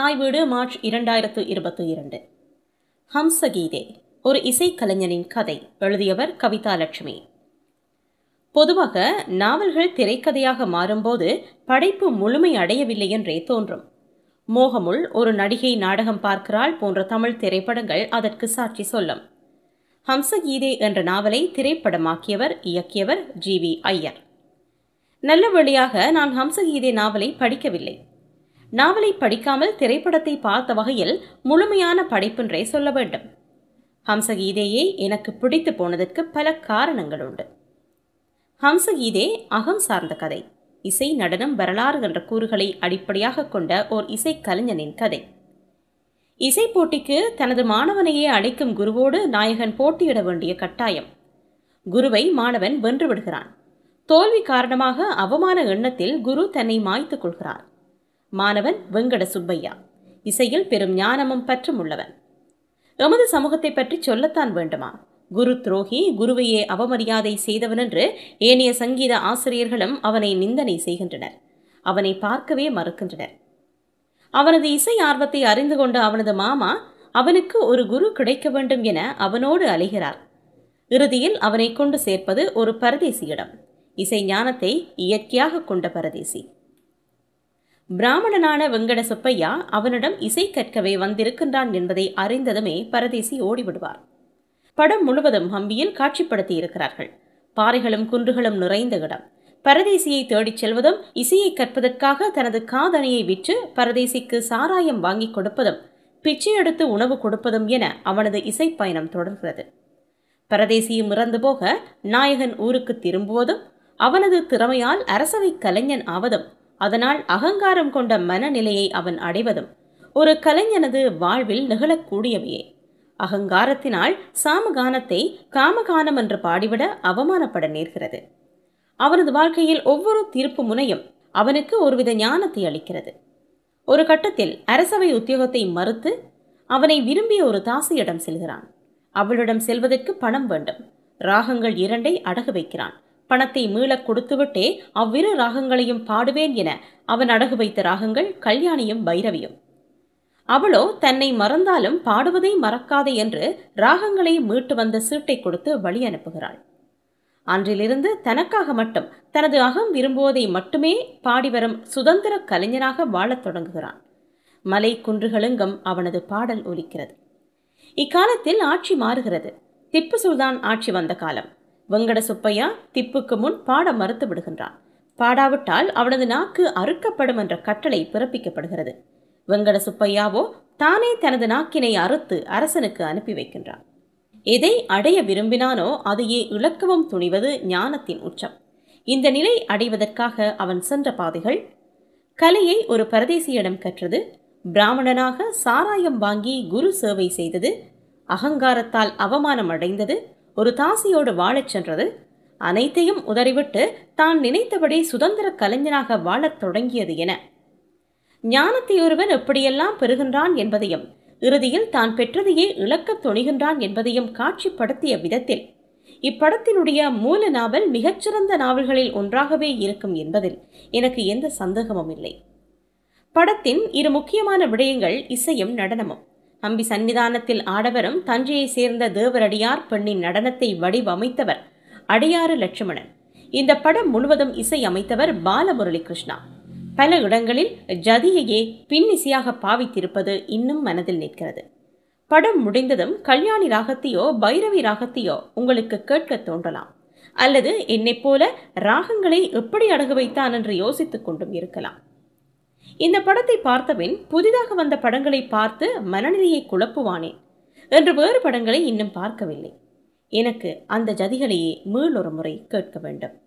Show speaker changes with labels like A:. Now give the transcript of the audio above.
A: தாய் வீடு மார்ச் இரண்டாயிரத்து இருபத்தி இரண்டு. ஹம்சகீதே ஒரு இசைக்கலைஞனின் கதை எழுதியவர் கவிதா லட்சுமி. பொதுவாக நாவல்கள் திரைக்கதையாக மாறும்போது படைப்பு முழுமை அடையவில்லை என்றே தோன்றும். மோகமுள் ஒரு நடிகை நாடகம் பார்க்கிறாள் போன்ற தமிழ் திரைப்படங்கள் அதற்கு சாட்சி சொல்லும். ஹம்சகீதே என்ற நாவலை திரைப்படமாக்கியவர் இயக்கியவர் ஜி வி ஐயர். நல்ல வழியாக நான் ஹம்சகீதே நாவலை படிக்கவில்லை. நாவலை படிக்காமல் திரைப்படத்தை பார்த்த வகையில் முழுமையான படைப்பென்றே சொல்ல வேண்டும். ஹம்சகீதையை எனக்கு பிடித்து போனதற்கு பல காரணங்கள் உண்டு. ஹம்சகீதே அகம் சார்ந்த கதை இசை நடனம் வரலாறு என்ற கூறுகளை அடிப்படையாக கொண்ட ஓர் இசை கலைஞனின் கதை. இசை போட்டிக்கு தனது மாணவனையே அழைக்கும் குருவோடு நாயகன் போட்டியிட வேண்டிய கட்டாயம். குருவை மாணவன் வென்று விடுகிறான். தோல்வி காரணமாக அவமான எண்ணத்தில் குரு தன்னை மாய்த்துக் கொள்கிறார். மாணவன் வெங்கட சுப்பையா. இசையில் பெரும் ஞானமும் பற்றும் உள்ளவன். எமது சமூகத்தை பற்றி சொல்லத்தான் வேண்டுமா? குரு துரோகி குருவையே அவமரியாதை செய்தவன் என்று ஏனைய சங்கீத ஆசிரியர்களும் அவனை நிந்தனை செய்கின்றனர். அவனை பார்க்கவே மறுக்கின்றனர். அவனது இசை ஆர்வத்தை அறிந்து கொண்ட அவனது மாமா அவனுக்கு ஒரு குரு கிடைக்க வேண்டும் என அவனோடு அலைகிறார். இறுதியில் அவனை கொண்டு சேர்ப்பது ஒரு பரதேசியிடம். இசை ஞானத்தை இயற்கையாக கொண்ட பரதேசி. பிராமணனான வெங்கட சுப்பையா அவனிடம் இசை கற்கவே வந்திருக்கின்றான் என்பதை அறிந்ததுமே பரதேசி ஓடிவிடுவார். படம் முழுவதும் ஹம்பியில் காட்சிப்படுத்தி இருக்கிறார்கள் பாறைகளும் குன்றுகளும் நிறைந்த இடம். பரதேசியை தேடிச் செல்வதும் இசையை கற்பதற்காக தனது காதணியை விற்று பரதேசிக்கு சாராயம் வாங்கி கொடுப்பதும் பிச்சை எடுத்து உணவு கொடுப்பதும் என அவனது இசை பயணம் தொடர்கிறது. பரதேசியும் இறந்து போக நாயகன் ஊருக்கு திரும்புவதும் அவனது திறமையால் அரசவை கலைஞன் ஆவதும் அதனால் அகங்காரம் கொண்ட மனநிலையை அவன் அடைவதும் ஒரு கலைஞனது வாழ்வில் நிகழக்கூடியவையே. அகங்காரத்தினால் சாமகானத்தை காமகானம் என்று பாடிவிட அவமானப்பட நேர்கிறது. அவனது வாழ்க்கையில் ஒவ்வொரு தீர்ப்பு முனையும் அவனுக்கு ஒருவித ஞானத்தை அளிக்கிறது. ஒரு கட்டத்தில் அரசவை உத்தியோகத்தை மறுத்து அவனை விரும்பிய ஒரு தாசியிடம் செல்கிறான். அவளிடம் செல்வதற்கு பணம் வேண்டும். ராகங்கள் இரண்டை அடகு வைக்கிறான். பணத்தை மீளக் கொடுத்துவிட்டே அவ்விரு ராகங்களையும் பாடுவேன் என அவன் அடகு வைத்த ராகங்கள் கல்யாணியும் பைரவியும். அவளோ தன்னை மறந்தாலும் பாடுவதை மறக்காதே என்று ராகங்களை மீட்டு வந்த சீட்டை கொடுத்து வழி அனுப்புகிறாள். அன்றிலிருந்து தனக்காக மட்டும் தனது அகம் விரும்புவதை மட்டுமே பாடிவரும் சுதந்திர கலைஞனாக வாழத் தொடங்குகிறான். மலை குன்றுகளுங்கும் அவனது பாடல் ஒலிக்கிறது. இக்காலத்தில் ஆட்சி மாறுகிறது. திப்பு சுல்தான் ஆட்சி வந்த காலம். வெங்கட சுப்பையா திப்புக்கு முன் பாட மறுத்து விடுகின்றான். பாடாவிட்டால் அவனது நாக்கு அறுக்கப்படும் என்ற கட்டளை பிறப்பிக்கப்படுகிறது. வெங்கட சுப்பையாவோ தானே தனது நாக்கினை அறுத்து அரசனுக்கு அனுப்பி வைக்கின்றான். எதை அடைய விரும்பினானோ அதையே இழக்கவும் துணிவது ஞானத்தின் உச்சம். இந்த நிலை அடைவதற்காக அவன் சென்ற பாதைகள் கலையை ஒரு பரதேசியிடம் கற்றது பிராமணனாக சாராயம் வாங்கி குரு சேவை செய்தது அகங்காரத்தால் அவமானம் அடைந்தது ஒரு தாசியோடு வாழச் சென்றது. அனைத்தையும் உதறிவிட்டு தான் நினைத்தபடி சுதந்திர கலைஞனாக வாழத் தொடங்கியது என. ஞானத்தை ஒருவன் எப்படியெல்லாம் பெறுகின்றான் என்பதையும் இறுதியில் தான் பெற்றதையே இழக்கத் துணிகின்றான் என்பதையும் காட்சிப்படுத்திய விதத்தில் இப்படத்தினுடைய மூல நாவல் மிகச்சிறந்த நாவல்களில் ஒன்றாகவே இருக்கும் என்பதில் எனக்கு எந்த சந்தேகமும் இல்லை. படத்தின் இரு முக்கியமான விடயங்கள் இசையும் நடனமும். அம்பி சன்னிதானத்தில் ஆடவரும் தஞ்சையை சேர்ந்த தேவரடியார் பெண்ணின் நடனத்தை வடிவமைத்தவர் அடியாறு லட்சுமணன். இந்த படம் முழுவதும் இசை அமைத்தவர் பாலமுரளி கிருஷ்ணா பல இடங்களில் ஜதியையே பின்னிசையாக பாவித்திருப்பது இன்னும் மனதில் நிற்கிறது. படம் முடிந்ததும் கல்யாணி ராகத்தையோ பைரவி ராகத்தையோ உங்களுக்கு கேட்க தோன்றலாம். அல்லது என்னைப் போல ராகங்களை எப்படி அடகு வைத்தான் என்று யோசித்துக் கொண்டும் இருக்கலாம். இந்த படத்தை பார்த்தபின் புதிதாக வந்த படங்களை பார்த்து மனநிலையை குழப்புவானேன் என்று வேறு படங்களை இன்னும் பார்க்கவில்லை. எனக்கு அந்த ஜதிகளையே மீளொரு முறை கேட்க வேண்டும்.